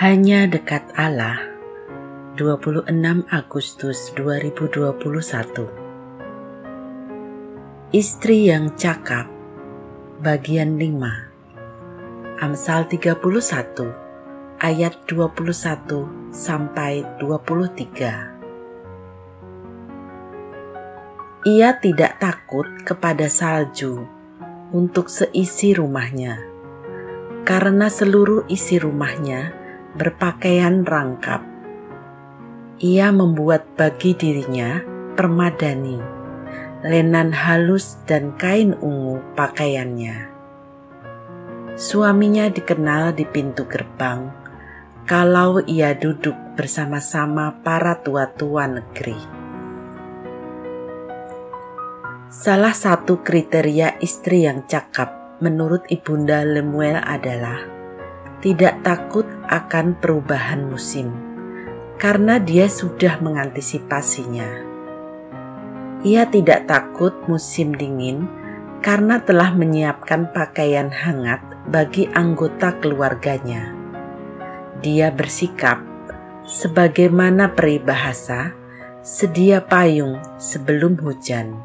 Hanya dekat Allah. 26 Agustus 2021 Istri yang cakap Bagian 5 Amsal 31 ayat 21 sampai 23 Ia tidak takut kepada salju untuk seisi rumahnya. Karena seluruh isi rumahnya berpakaian rangkap. Ia membuat bagi dirinya permadani, lenan halus dan kain ungu pakaiannya. Suaminya dikenal di pintu gerbang kalau ia duduk bersama-sama para tua-tua negeri. Salah satu kriteria istri yang cakap menurut Ibunda Lemuel adalah tidak takut akan perubahan musim karena dia sudah mengantisipasinya. Ia tidak takut musim dingin karena telah menyiapkan pakaian hangat bagi anggota keluarganya. Dia bersikap sebagaimana peribahasa, sedia payung sebelum hujan.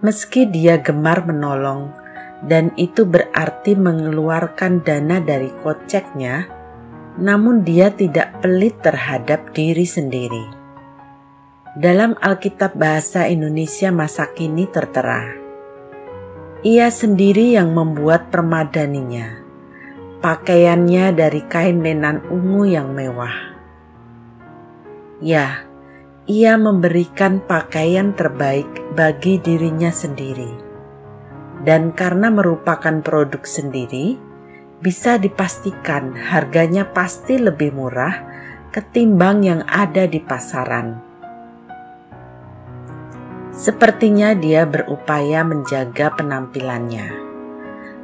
Meski dia gemar menolong dan itu berarti mengeluarkan dana dari koceknya, namun dia tidak pelit terhadap diri sendiri. Dalam Alkitab Bahasa Indonesia masa kini tertera, ia sendiri yang membuat permadaninya, pakaiannya dari kain lenan ungu yang mewah. Ya, ia memberikan pakaian terbaik bagi dirinya sendiri dan karena merupakan produk sendiri, bisa dipastikan harganya pasti lebih murah ketimbang yang ada di pasaran. Sepertinya dia berupaya menjaga penampilannya.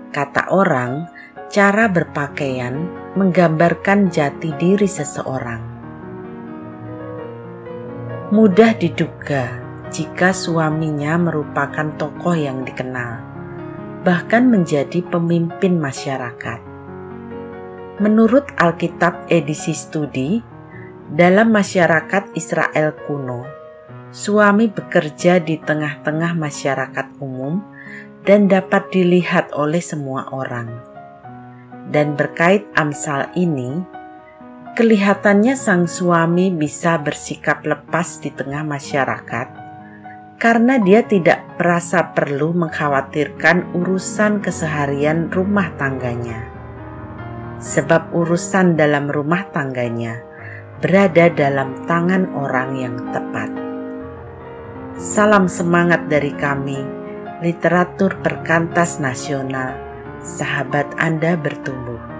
Kata orang, cara berpakaian menggambarkan jati diri seseorang. Mudah diduga jika suaminya merupakan tokoh yang dikenal bahkan menjadi pemimpin masyarakat. Menurut Alkitab edisi studi, dalam masyarakat Israel kuno, suami bekerja di tengah-tengah masyarakat umum dan dapat dilihat oleh semua orang. Dan berkait Amsal ini, kelihatannya sang suami bisa bersikap lepas di tengah masyarakat karena dia tidak merasa perlu mengkhawatirkan urusan keseharian rumah tangganya. Sebab urusan dalam rumah tangganya berada dalam tangan orang yang tepat. Salam semangat dari kami, literatur perkantas nasional, sahabat Anda bertumbuh.